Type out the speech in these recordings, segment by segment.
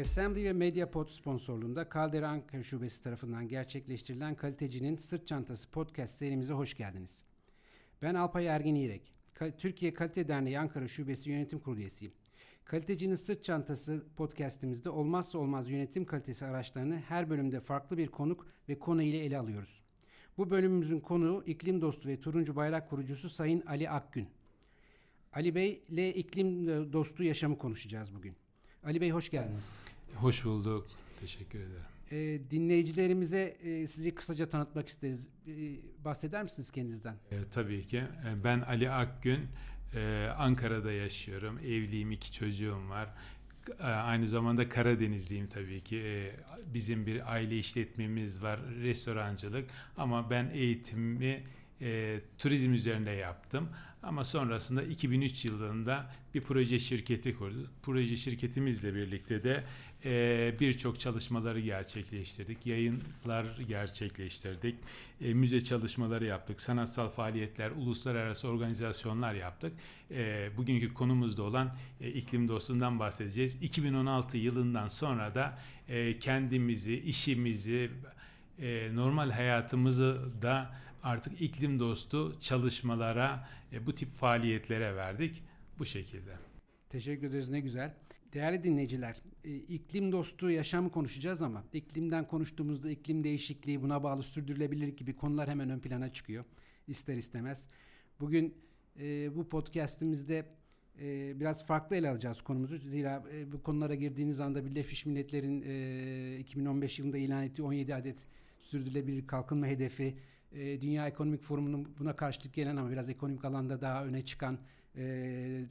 Assembly ve Mediapod sponsorluğunda Caldera Ankara Şubesi tarafından gerçekleştirilen Kalitecinin Sırt Çantası podcast serimize hoş geldiniz. Ben Alpay Ergin İrek. Türkiye Kalite Derneği Ankara Şubesi Yönetim Kurulu üyesiyim. Kalitecinin Sırt Çantası podcastimizde olmazsa olmaz yönetim kalitesi araçlarını her bölümde farklı bir konuk ve konu ile ele alıyoruz. Bu bölümümüzün konuğu iklim dostu ve turuncu bayrak kurucusu Sayın Ali Akgün. Ali Bey ile iklim dostu yaşamı konuşacağız bugün. Ali Bey hoş geldiniz. Hoş bulduk. Teşekkür ederim. E, dinleyicilerimize e, sizi kısaca tanıtmak isteriz. E, bahseder misiniz kendinizden? E, tabii ki. E, ben Ali Akgün. E, Ankara'da yaşıyorum. Evliyim, iki çocuğum var. E, aynı zamanda Karadenizliyim tabii ki. E, bizim bir aile işletmemiz var, restorancılık. Ama ben eğitimimi e, turizm üzerinde yaptım. Ama sonrasında 2003 yılında bir proje şirketi kurduk. Proje şirketimizle birlikte de e, birçok çalışmaları gerçekleştirdik. Yayınlar gerçekleştirdik. E, müze çalışmaları yaptık. Sanatsal faaliyetler, uluslararası organizasyonlar yaptık. E, bugünkü konumuzda olan e, iklim dostundan bahsedeceğiz. 2016 yılından sonra da e, kendimizi, işimizi, e, normal hayatımızı da artık iklim dostu çalışmalara, e, bu tip faaliyetlere verdik. Bu şekilde. Teşekkür ederiz ne güzel. Değerli dinleyiciler, e, iklim dostu yaşamı konuşacağız ama iklimden konuştuğumuzda iklim değişikliği, buna bağlı sürdürülebilirlik gibi konular hemen ön plana çıkıyor. İster istemez. Bugün e, bu podcastimizde e, biraz farklı ele alacağız konumuzu. Zira bu konulara girdiğiniz anda Birleşmiş Milletler'in e, 2015 yılında ilan ettiği 17 adet sürdürülebilir kalkınma hedefi, Dünya Ekonomik Forumu'nun buna karşılık gelen ama biraz ekonomik alanda daha öne çıkan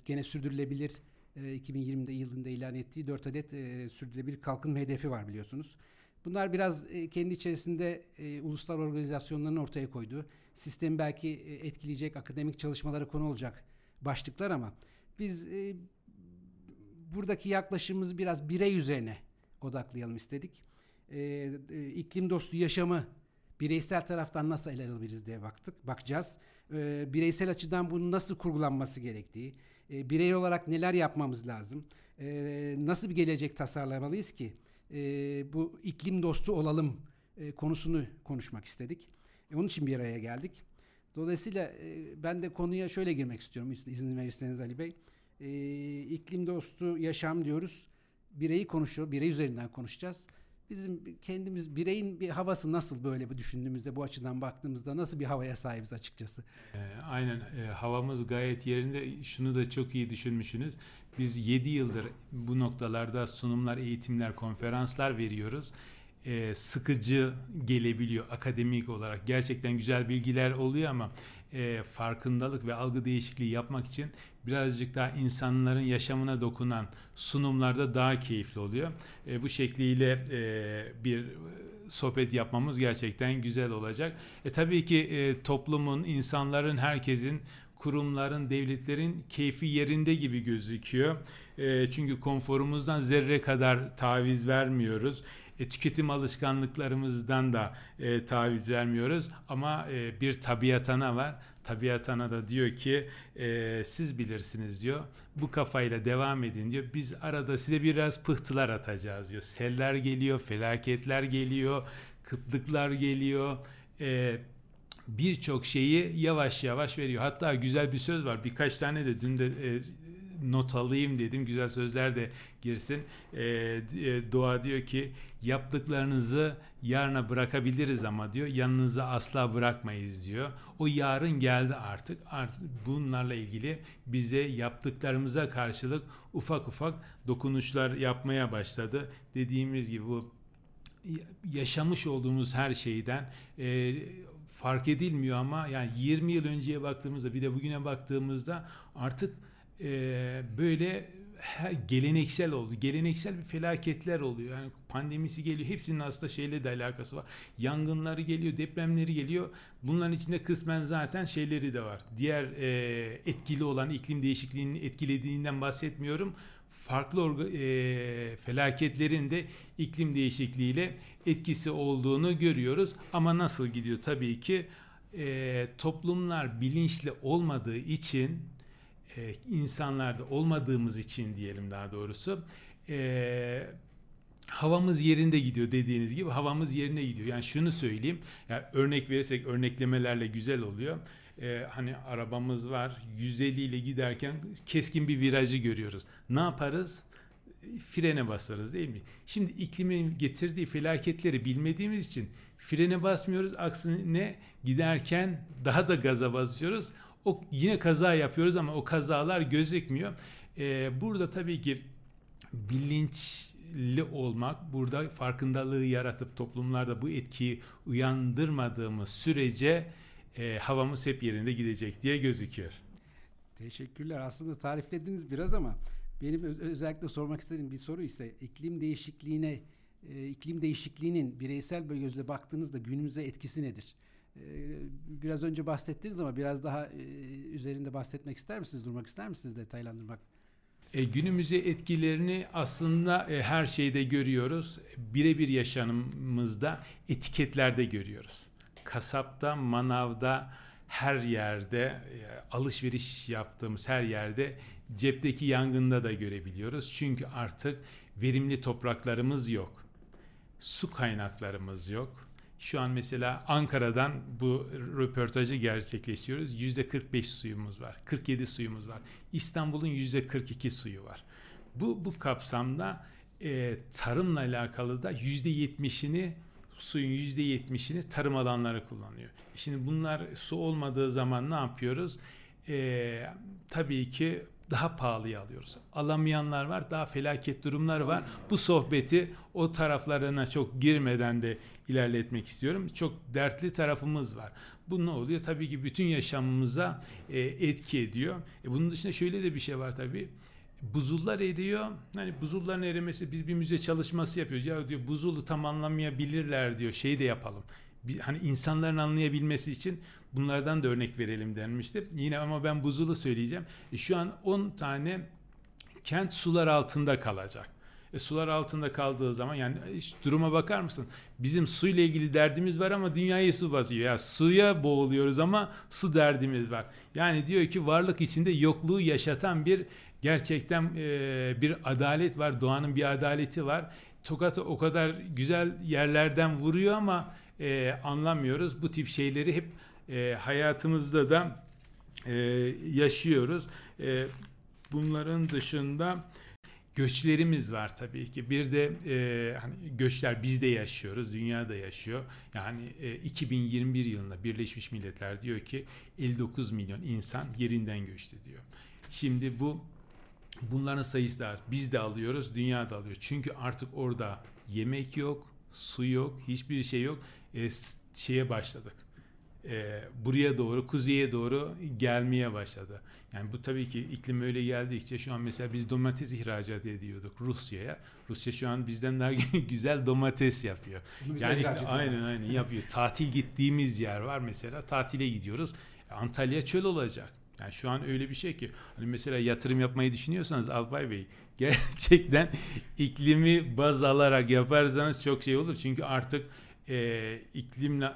gene sürdürülebilir 2020'de yılında ilan ettiği 4 adet e, sürdürülebilir kalkınma hedefi var biliyorsunuz. Bunlar biraz e, kendi içerisinde e, ulusal organizasyonların ortaya koyduğu, sistemi belki e, etkileyecek akademik çalışmalara konu olacak başlıklar ama biz e, buradaki yaklaşımımızı biraz birey üzerine odaklayalım istedik. E, e, iklim dostu yaşamı bireysel taraftan nasıl ele alabiliriz diye baktık, bakacağız. E, bireysel açıdan bunun nasıl kurgulanması gerektiği, e, birey olarak neler yapmamız lazım, e, nasıl bir gelecek tasarlamalıyız ki e, bu iklim dostu olalım e, konusunu konuşmak istedik. E, onun için bir araya geldik. Dolayısıyla e, ben de konuya şöyle girmek istiyorum izin verirseniz Ali Bey. E, iklim dostu yaşam diyoruz. Bireyi konuşuyor, birey üzerinden konuşacağız bizim kendimiz bireyin bir havası nasıl böyle bir düşündüğümüzde bu açıdan baktığımızda nasıl bir havaya sahibiz açıkçası? E, aynen e, havamız gayet yerinde. Şunu da çok iyi düşünmüşsünüz. Biz 7 yıldır bu noktalarda sunumlar, eğitimler, konferanslar veriyoruz. E, sıkıcı gelebiliyor akademik olarak. Gerçekten güzel bilgiler oluyor ama e, farkındalık ve algı değişikliği yapmak için birazcık daha insanların yaşamına dokunan sunumlarda daha keyifli oluyor. E, bu şekliyle e, bir sohbet yapmamız gerçekten güzel olacak. E, tabii ki e, toplumun, insanların, herkesin kurumların, devletlerin keyfi yerinde gibi gözüküyor. E, çünkü konforumuzdan zerre kadar taviz vermiyoruz. E, tüketim alışkanlıklarımızdan da e, taviz vermiyoruz. Ama e, bir tabiatana var. Tabiatana da diyor ki e, siz bilirsiniz diyor. Bu kafayla devam edin diyor. Biz arada size biraz pıhtılar atacağız diyor. Seller geliyor, felaketler geliyor, kıtlıklar geliyor. E, birçok şeyi yavaş yavaş veriyor. Hatta güzel bir söz var. Birkaç tane de dün de e, not alayım dedim. Güzel sözler de girsin. E, e, dua diyor ki yaptıklarınızı yarına bırakabiliriz ama diyor yanınıza asla bırakmayız diyor. O yarın geldi artık. artık bunlarla ilgili bize yaptıklarımıza karşılık ufak ufak dokunuşlar yapmaya başladı. Dediğimiz gibi bu yaşamış olduğumuz her şeyden e, fark edilmiyor ama yani 20 yıl önceye baktığımızda bir de bugüne baktığımızda artık e, böyle geleneksel oldu. Geleneksel bir felaketler oluyor. Yani pandemisi geliyor. Hepsinin aslında şeyle de alakası var. Yangınları geliyor, depremleri geliyor. Bunların içinde kısmen zaten şeyleri de var. Diğer e, etkili olan iklim değişikliğinin etkilediğinden bahsetmiyorum. farklı orga- e, felaketlerin de iklim değişikliğiyle etkisi olduğunu görüyoruz. Ama nasıl gidiyor? Tabii ki e, toplumlar bilinçli olmadığı için e, insanlarda olmadığımız için diyelim daha doğrusu e, havamız yerinde gidiyor dediğiniz gibi havamız yerine gidiyor. Yani şunu söyleyeyim. Yani örnek verirsek örneklemelerle güzel oluyor. Ee, hani arabamız var 150 ile giderken keskin bir virajı görüyoruz. Ne yaparız? Frene basarız değil mi? Şimdi iklimin getirdiği felaketleri bilmediğimiz için frene basmıyoruz. Aksine giderken daha da gaza basıyoruz. O yine kaza yapıyoruz ama o kazalar gözükmüyor. Ee, burada tabii ki bilinçli olmak, burada farkındalığı yaratıp toplumlarda bu etkiyi uyandırmadığımız sürece e, havamız hep yerinde gidecek diye gözüküyor. Teşekkürler. Aslında tariflediniz biraz ama benim öz- özellikle sormak istediğim bir soru ise iklim değişikliğine e, iklim değişikliğinin bireysel bir gözle baktığınızda günümüze etkisi nedir? E, biraz önce bahsettiniz ama biraz daha e, üzerinde bahsetmek ister misiniz? Durmak ister misiniz detaylandırmak? E, günümüze etkilerini aslında e, her şeyde görüyoruz. Birebir yaşamımızda etiketlerde görüyoruz. Kasapta, manavda, her yerde, e, alışveriş yaptığımız her yerde cepteki yangında da görebiliyoruz. Çünkü artık verimli topraklarımız yok. Su kaynaklarımız yok. Şu an mesela Ankara'dan bu röportajı gerçekleştiriyoruz. Yüzde 45 suyumuz var. 47 suyumuz var. İstanbul'un yüzde 42 suyu var. Bu, bu kapsamda e, tarımla alakalı da yüzde 70'ini suyun yüzde 70'ini tarım alanları kullanıyor. Şimdi bunlar su olmadığı zaman ne yapıyoruz? E, tabii ki daha pahalıya alıyoruz. Alamayanlar var, daha felaket durumlar var. Bu sohbeti o taraflarına çok girmeden de ilerletmek istiyorum. Çok dertli tarafımız var. Bu ne oluyor? Tabii ki bütün yaşamımıza e, etki ediyor. E, bunun dışında şöyle de bir şey var tabii. Buzullar eriyor. Hani buzulların erimesi biz bir müze çalışması yapıyoruz. Ya diyor buzulu tam anlamayabilirler diyor. Şey de yapalım. Bir, hani insanların anlayabilmesi için bunlardan da örnek verelim denmişti. Yine ama ben buzulu söyleyeceğim. E, şu an 10 tane kent sular altında kalacak. E, sular altında kaldığı zaman yani hiç duruma bakar mısın? Bizim suyla ilgili derdimiz var ama dünyayı su basıyor. Ya suya boğuluyoruz ama su derdimiz var. Yani diyor ki varlık içinde yokluğu yaşatan bir gerçekten e, bir adalet var. Doğanın bir adaleti var. Tokat'ı o kadar güzel yerlerden vuruyor ama e, anlamıyoruz. Bu tip şeyleri hep e, hayatımızda da e, yaşıyoruz. E, bunların dışında göçlerimiz var tabii ki. Bir de e, hani göçler bizde yaşıyoruz, dünyada yaşıyor. Yani e, 2021 yılında Birleşmiş Milletler diyor ki 59 milyon insan yerinden göçtü diyor. Şimdi bu bunların sayısı da. Biz de alıyoruz, dünya da alıyor. Çünkü artık orada yemek yok, su yok, hiçbir şey yok. E, şeye başladık e, buraya doğru, kuzeye doğru gelmeye başladı. Yani bu tabii ki iklim öyle geldikçe şu an mesela biz domates ihracat ediyorduk Rusya'ya. Rusya şu an bizden daha güzel domates yapıyor. Yani işte aynen aynen yapıyor. Tatil gittiğimiz yer var mesela. Tatile gidiyoruz. Antalya çöl olacak. Yani şu an öyle bir şey ki hani mesela yatırım yapmayı düşünüyorsanız Alpay Bey gerçekten iklimi baz alarak yaparsanız çok şey olur. Çünkü artık e, iklimle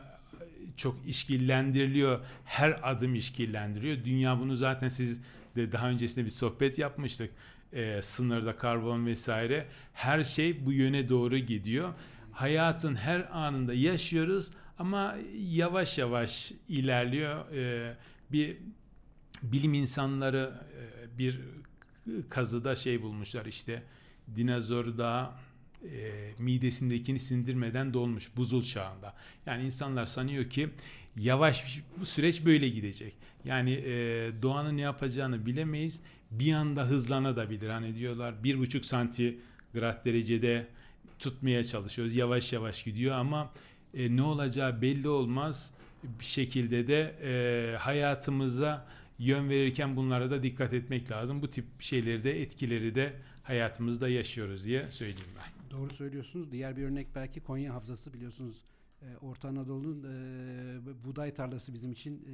çok işkillendiriliyor. Her adım işkillendiriyor. Dünya bunu zaten siz de daha öncesinde bir sohbet yapmıştık. Ee, sınırda karbon vesaire. Her şey bu yöne doğru gidiyor. Hayatın her anında yaşıyoruz ama yavaş yavaş ilerliyor. Ee, bir bilim insanları e, bir kazıda şey bulmuşlar işte dinozor daha e, midesindekini sindirmeden dolmuş buzul çağında. Yani insanlar sanıyor ki yavaş bu süreç böyle gidecek. Yani e, doğanın ne yapacağını bilemeyiz. Bir anda hızlanabilir. Hani diyorlar bir buçuk santigrat derecede tutmaya çalışıyoruz. Yavaş yavaş gidiyor ama e, ne olacağı belli olmaz. Bir şekilde de e, hayatımıza yön verirken bunlara da dikkat etmek lazım. Bu tip şeyleri de etkileri de hayatımızda yaşıyoruz diye söyleyeyim ben. Doğru söylüyorsunuz. Diğer bir örnek belki Konya Havzası biliyorsunuz. E, Orta Anadolu'nun e, buğday tarlası bizim için e,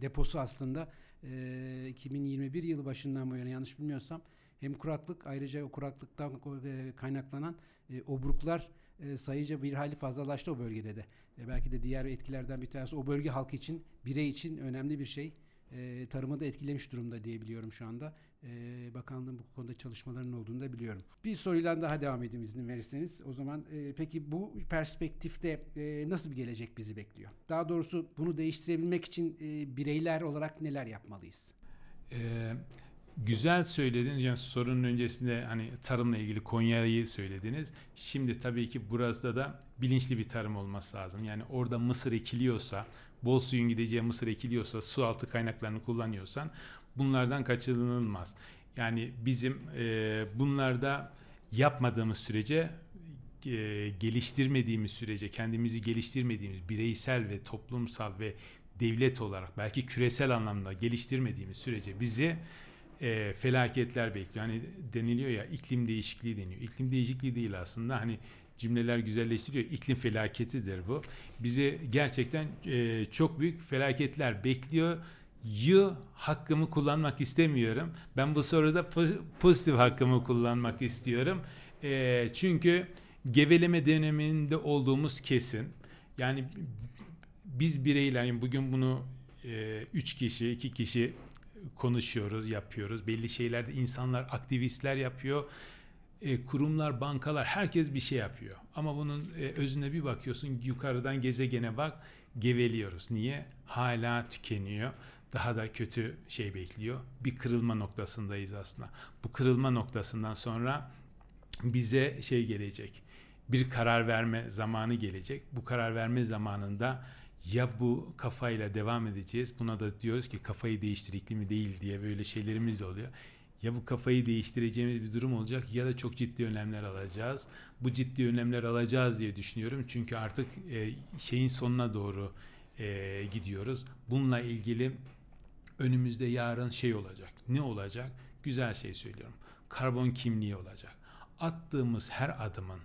deposu aslında. E, 2021 yılı başından bu yana yanlış bilmiyorsam Hem kuraklık ayrıca o kuraklıktan e, kaynaklanan e, obruklar e, sayıca bir hali fazlalaştı o bölgede de. E, belki de diğer etkilerden bir tanesi o bölge halkı için, birey için önemli bir şey. E, tarımı da etkilemiş durumda diyebiliyorum şu anda. E, bakanlığın bu konuda çalışmalarının olduğunu da biliyorum. Bir soruyla daha devam edeyim izin verirseniz. O zaman e, peki bu perspektifte e, nasıl bir gelecek bizi bekliyor? Daha doğrusu bunu değiştirebilmek için e, bireyler olarak neler yapmalıyız? Ee, güzel söylediniz. Yani sorunun öncesinde hani tarımla ilgili Konya'yı söylediniz. Şimdi tabii ki burada da bilinçli bir tarım olması lazım. Yani orada mısır ekiliyorsa, bol suyun gideceği mısır ekiliyorsa, su altı kaynaklarını kullanıyorsan bunlardan kaçınılmaz. Yani bizim e, bunlarda yapmadığımız sürece e, geliştirmediğimiz sürece kendimizi geliştirmediğimiz bireysel ve toplumsal ve devlet olarak belki küresel anlamda geliştirmediğimiz sürece bizi e, felaketler bekliyor. Hani deniliyor ya iklim değişikliği deniyor. İklim değişikliği değil aslında hani cümleler güzelleştiriyor. İklim felaketidir bu. Bizi gerçekten e, çok büyük felaketler bekliyor. Yı hakkımı kullanmak istemiyorum. Ben bu soruda pozitif hakkımı kullanmak istiyorum. E, çünkü geveleme döneminde olduğumuz kesin. Yani biz bireyler yani bugün bunu e, üç kişi, iki kişi konuşuyoruz, yapıyoruz. Belli şeylerde insanlar, aktivistler yapıyor. E, kurumlar, bankalar, herkes bir şey yapıyor. Ama bunun e, özüne bir bakıyorsun, yukarıdan gezegene bak, geveliyoruz. Niye? Hala tükeniyor. Daha da kötü şey bekliyor. Bir kırılma noktasındayız aslında. Bu kırılma noktasından sonra bize şey gelecek. Bir karar verme zamanı gelecek. Bu karar verme zamanında ya bu kafayla devam edeceğiz. Buna da diyoruz ki kafayı değiştir iklimi değil diye böyle şeylerimiz oluyor. Ya bu kafayı değiştireceğimiz bir durum olacak ya da çok ciddi önlemler alacağız. Bu ciddi önlemler alacağız diye düşünüyorum. Çünkü artık e, şeyin sonuna doğru e, gidiyoruz. Bununla ilgili önümüzde yarın şey olacak. Ne olacak? Güzel şey söylüyorum. Karbon kimliği olacak. Attığımız her adımın,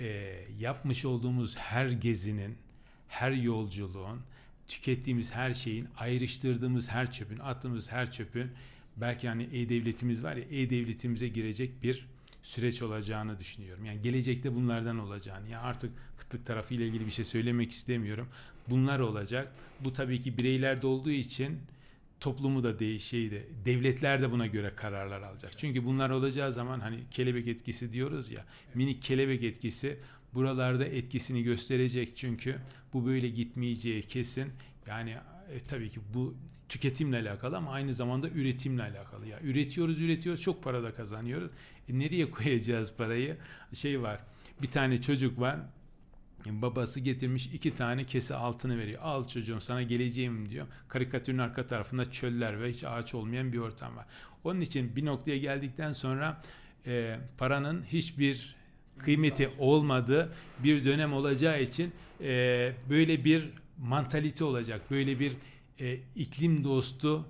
e, yapmış olduğumuz her gezinin, her yolculuğun, tükettiğimiz her şeyin, ayrıştırdığımız her çöpün, attığımız her çöpün belki hani e-devletimiz var ya e-devletimize girecek bir süreç olacağını düşünüyorum. Yani gelecekte bunlardan olacağını. Yani artık kıtlık tarafı ile ilgili bir şey söylemek istemiyorum. Bunlar olacak. Bu tabii ki bireylerde olduğu için toplumu da değil şeyde devletler de buna göre kararlar alacak. Çünkü bunlar olacağı zaman hani kelebek etkisi diyoruz ya minik kelebek etkisi buralarda etkisini gösterecek çünkü bu böyle gitmeyeceği kesin. Yani e, tabii ki bu tüketimle alakalı ama aynı zamanda üretimle alakalı. Ya üretiyoruz, üretiyoruz, çok para da kazanıyoruz. E, nereye koyacağız parayı? Şey var. Bir tane çocuk var. Babası getirmiş iki tane kese altını veriyor. Al çocuğum sana geleceğim diyor. Karikatürün arka tarafında çöller ve hiç ağaç olmayan bir ortam var. Onun için bir noktaya geldikten sonra e, paranın hiçbir kıymeti olmadığı bir dönem olacağı için e, böyle bir mantalite olacak. Böyle bir e, iklim dostu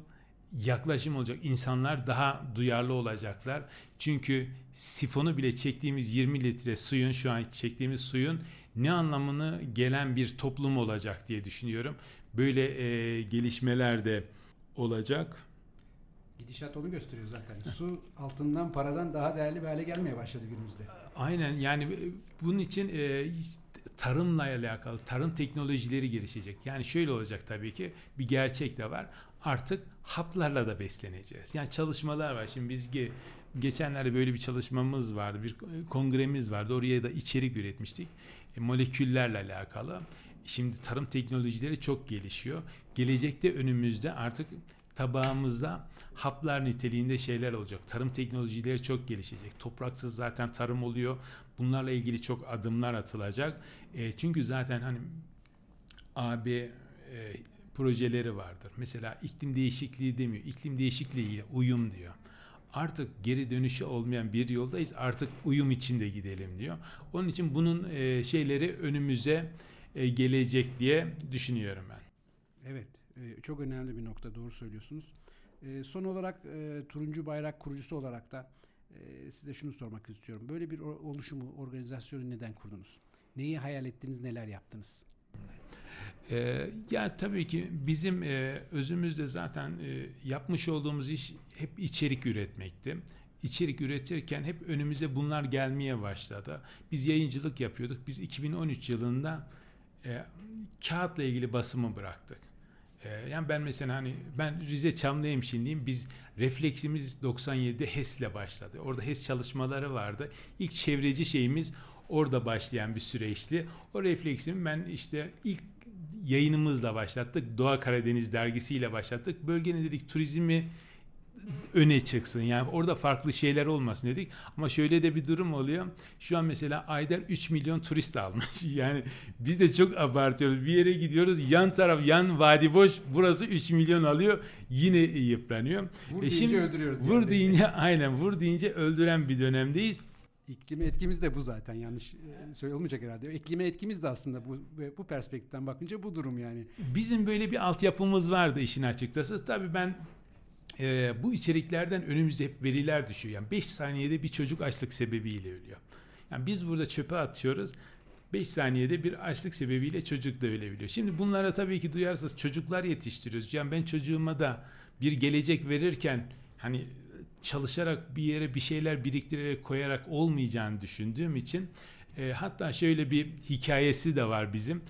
yaklaşım olacak. İnsanlar daha duyarlı olacaklar. Çünkü sifonu bile çektiğimiz 20 litre suyun şu an çektiğimiz suyun ne anlamını gelen bir toplum olacak diye düşünüyorum. Böyle e, gelişmeler de olacak. Gidişat onu gösteriyor zaten. Su altından paradan daha değerli bir hale gelmeye başladı günümüzde. Aynen yani e, bunun için e, tarımla alakalı tarım teknolojileri gelişecek. Yani şöyle olacak tabii ki bir gerçek de var. Artık haplarla da besleneceğiz. Yani çalışmalar var. Şimdi biz ge, geçenlerde böyle bir çalışmamız vardı. Bir kongremiz vardı. Oraya da içerik üretmiştik. E, moleküllerle alakalı. Şimdi tarım teknolojileri çok gelişiyor. Gelecekte önümüzde artık tabağımızda haplar niteliğinde şeyler olacak. Tarım teknolojileri çok gelişecek. Topraksız zaten tarım oluyor. Bunlarla ilgili çok adımlar atılacak. E, çünkü zaten hani AB e, projeleri vardır. Mesela iklim değişikliği demiyor. İklim değişikliği ile uyum diyor. Artık geri dönüşü olmayan bir yoldayız. Artık uyum içinde gidelim diyor. Onun için bunun e, şeyleri önümüze e, gelecek diye düşünüyorum ben. Evet, e, çok önemli bir nokta. Doğru söylüyorsunuz. Son olarak Turuncu Bayrak kurucusu olarak da size şunu sormak istiyorum. Böyle bir oluşumu, organizasyonu neden kurdunuz? Neyi hayal ettiniz, neler yaptınız? Ee, ya tabii ki bizim e, özümüzde zaten e, yapmış olduğumuz iş hep içerik üretmekti. içerik üretirken hep önümüze bunlar gelmeye başladı. Biz yayıncılık yapıyorduk. Biz 2013 yılında e, kağıtla ilgili basımı bıraktık. E, yani ben mesela hani ben Rize Çamlıhemşinliyim. Biz refleksimiz 97'de HES'le başladı. Orada HES çalışmaları vardı. İlk çevreci şeyimiz orada başlayan bir süreçti. O refleksimi ben işte ilk yayınımızla başlattık. Doğa Karadeniz dergisiyle başlattık. Bölgenin dedik turizmi öne çıksın. Yani orada farklı şeyler olmasın dedik. Ama şöyle de bir durum oluyor. Şu an mesela Ayder 3 milyon turist almış. Yani biz de çok abartıyoruz. Bir yere gidiyoruz. Yan taraf, yan vadi boş. Burası 3 milyon alıyor. Yine yıpranıyor. Vur E deyince şimdi öldürüyoruz. Vur yani. deyince aynen vur deyince öldüren bir dönemdeyiz. İklime etkimiz de bu zaten yanlış e, söyle olmayacak herhalde. İklime etkimiz de aslında bu bu perspektiften bakınca bu durum yani. Bizim böyle bir altyapımız vardı işin açıkçası. Tabii ben e, bu içeriklerden önümüze hep veriler düşüyor. Yani 5 saniyede bir çocuk açlık sebebiyle ölüyor. Yani biz burada çöpe atıyoruz. 5 saniyede bir açlık sebebiyle çocuk da ölebiliyor. Şimdi bunlara tabii ki duyarsız çocuklar yetiştiriyoruz. Yani ben çocuğuma da bir gelecek verirken hani çalışarak bir yere bir şeyler biriktirerek koyarak olmayacağını düşündüğüm için e, hatta şöyle bir hikayesi de var bizim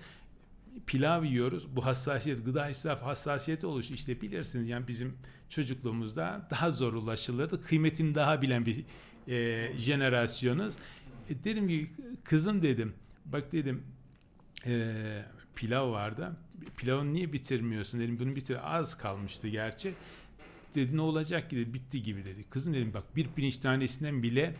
pilav yiyoruz. Bu hassasiyet, gıda israfı hassasiyeti oluşu işte bilirsiniz yani bizim çocukluğumuzda daha zor ulaşılırdı. Kıymetini daha bilen bir e, jenerasyonuz. E, dedim ki kızım dedim bak dedim e, pilav vardı. Pilavını niye bitirmiyorsun dedim. Bunu bitir az kalmıştı gerçi. Dedi ne olacak ki dedi bitti gibi dedi. Kızım dedim bak bir pirinç tanesinden bile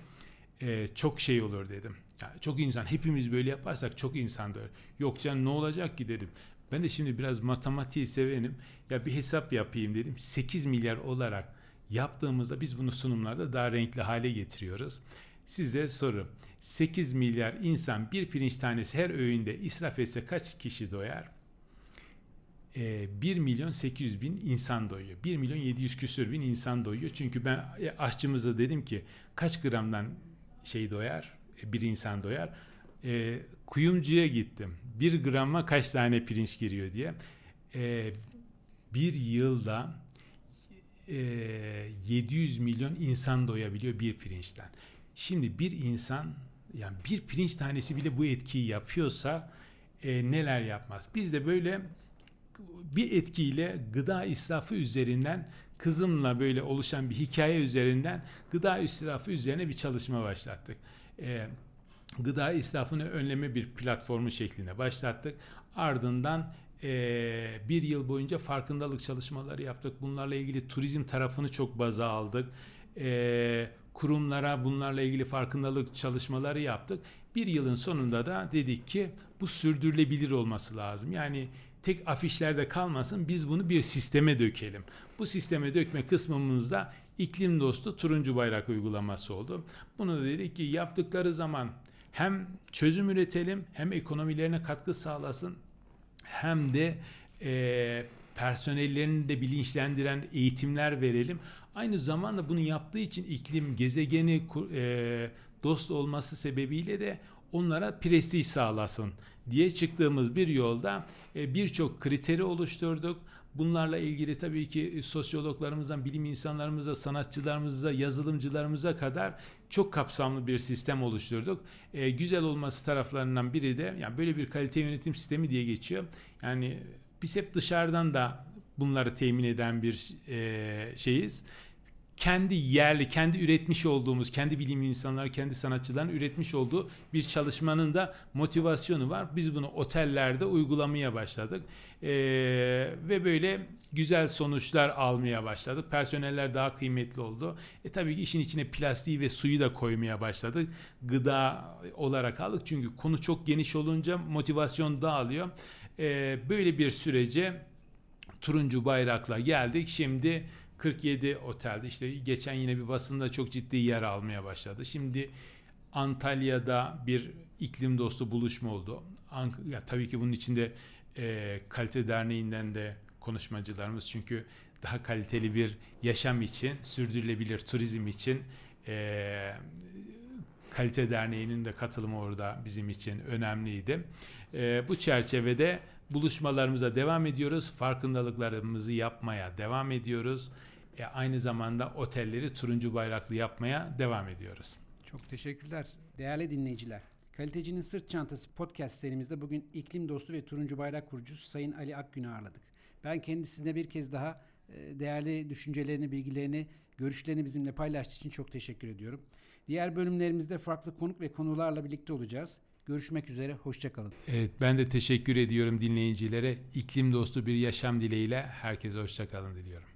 e, çok şey olur dedim. Ya çok insan hepimiz böyle yaparsak çok insan da. Yok canım ne olacak ki dedim. Ben de şimdi biraz matematiği sevenim. Ya bir hesap yapayım dedim. 8 milyar olarak yaptığımızda biz bunu sunumlarda daha renkli hale getiriyoruz. Size soru. 8 milyar insan bir pirinç tanesi her öğünde israf etse kaç kişi doyar? Ee, 1 milyon 800 bin insan doyuyor. 1 milyon 700 küsür bin insan doyuyor. Çünkü ben e, aşçımıza dedim ki kaç gramdan şey doyar? E, Bir insan doyar. E, kuyumcuya gittim. Bir grama kaç tane pirinç giriyor diye. E, bir yılda e, 700 milyon insan doyabiliyor bir pirinçten. Şimdi bir insan yani bir pirinç tanesi bile bu etkiyi yapıyorsa e, neler yapmaz? Biz de böyle bir etkiyle gıda israfı üzerinden kızımla böyle oluşan bir hikaye üzerinden gıda israfı üzerine bir çalışma başlattık. E, gıda israfını önleme bir platformu şeklinde başlattık. Ardından e, bir yıl boyunca farkındalık çalışmaları yaptık. Bunlarla ilgili turizm tarafını çok baza aldık. E, kurumlara bunlarla ilgili farkındalık çalışmaları yaptık. Bir yılın sonunda da dedik ki bu sürdürülebilir olması lazım. Yani tek afişlerde kalmasın biz bunu bir sisteme dökelim. Bu sisteme dökme kısmımızda iklim dostu turuncu bayrak uygulaması oldu. Bunu da dedik ki yaptıkları zaman hem çözüm üretelim hem ekonomilerine katkı sağlasın hem de e, personellerini de bilinçlendiren eğitimler verelim. Aynı zamanda bunu yaptığı için iklim gezegeni e, dost olması sebebiyle de onlara prestij sağlasın diye çıktığımız bir yolda e, birçok kriteri oluşturduk. Bunlarla ilgili tabii ki sosyologlarımızdan, bilim insanlarımıza, sanatçılarımıza, yazılımcılarımıza kadar çok kapsamlı bir sistem oluşturduk. E, güzel olması taraflarından biri de yani böyle bir kalite yönetim sistemi diye geçiyor. Yani biz hep dışarıdan da bunları temin eden bir e, şeyiz kendi yerli, kendi üretmiş olduğumuz, kendi bilim insanları, kendi sanatçıların üretmiş olduğu bir çalışmanın da motivasyonu var. Biz bunu otellerde uygulamaya başladık. Ee, ve böyle güzel sonuçlar almaya başladık. Personeller daha kıymetli oldu. E tabii ki işin içine plastiği ve suyu da koymaya başladık. Gıda olarak aldık. Çünkü konu çok geniş olunca motivasyon dağılıyor. Ee, böyle bir sürece turuncu bayrakla geldik. Şimdi 47 otelde işte geçen yine bir basında çok ciddi yer almaya başladı. Şimdi Antalya'da bir iklim dostu buluşma oldu. Ank ya tabii ki bunun içinde e, kalite derneğinden de konuşmacılarımız çünkü daha kaliteli bir yaşam için, sürdürülebilir turizm için e, kalite derneğinin de katılımı orada bizim için önemliydi. E, bu çerçevede buluşmalarımıza devam ediyoruz. Farkındalıklarımızı yapmaya devam ediyoruz. E, aynı zamanda otelleri turuncu bayraklı yapmaya devam ediyoruz. Çok teşekkürler. Değerli dinleyiciler. Kalitecinin Sırt Çantası podcast serimizde bugün iklim dostu ve turuncu bayrak kurucusu Sayın Ali Akgün'ü ağırladık. Ben kendisine bir kez daha e, değerli düşüncelerini, bilgilerini, görüşlerini bizimle paylaştığı için çok teşekkür ediyorum. Diğer bölümlerimizde farklı konuk ve konularla birlikte olacağız. Görüşmek üzere, hoşçakalın. Evet, ben de teşekkür ediyorum dinleyicilere. İklim dostu bir yaşam dileğiyle herkese hoşçakalın diliyorum.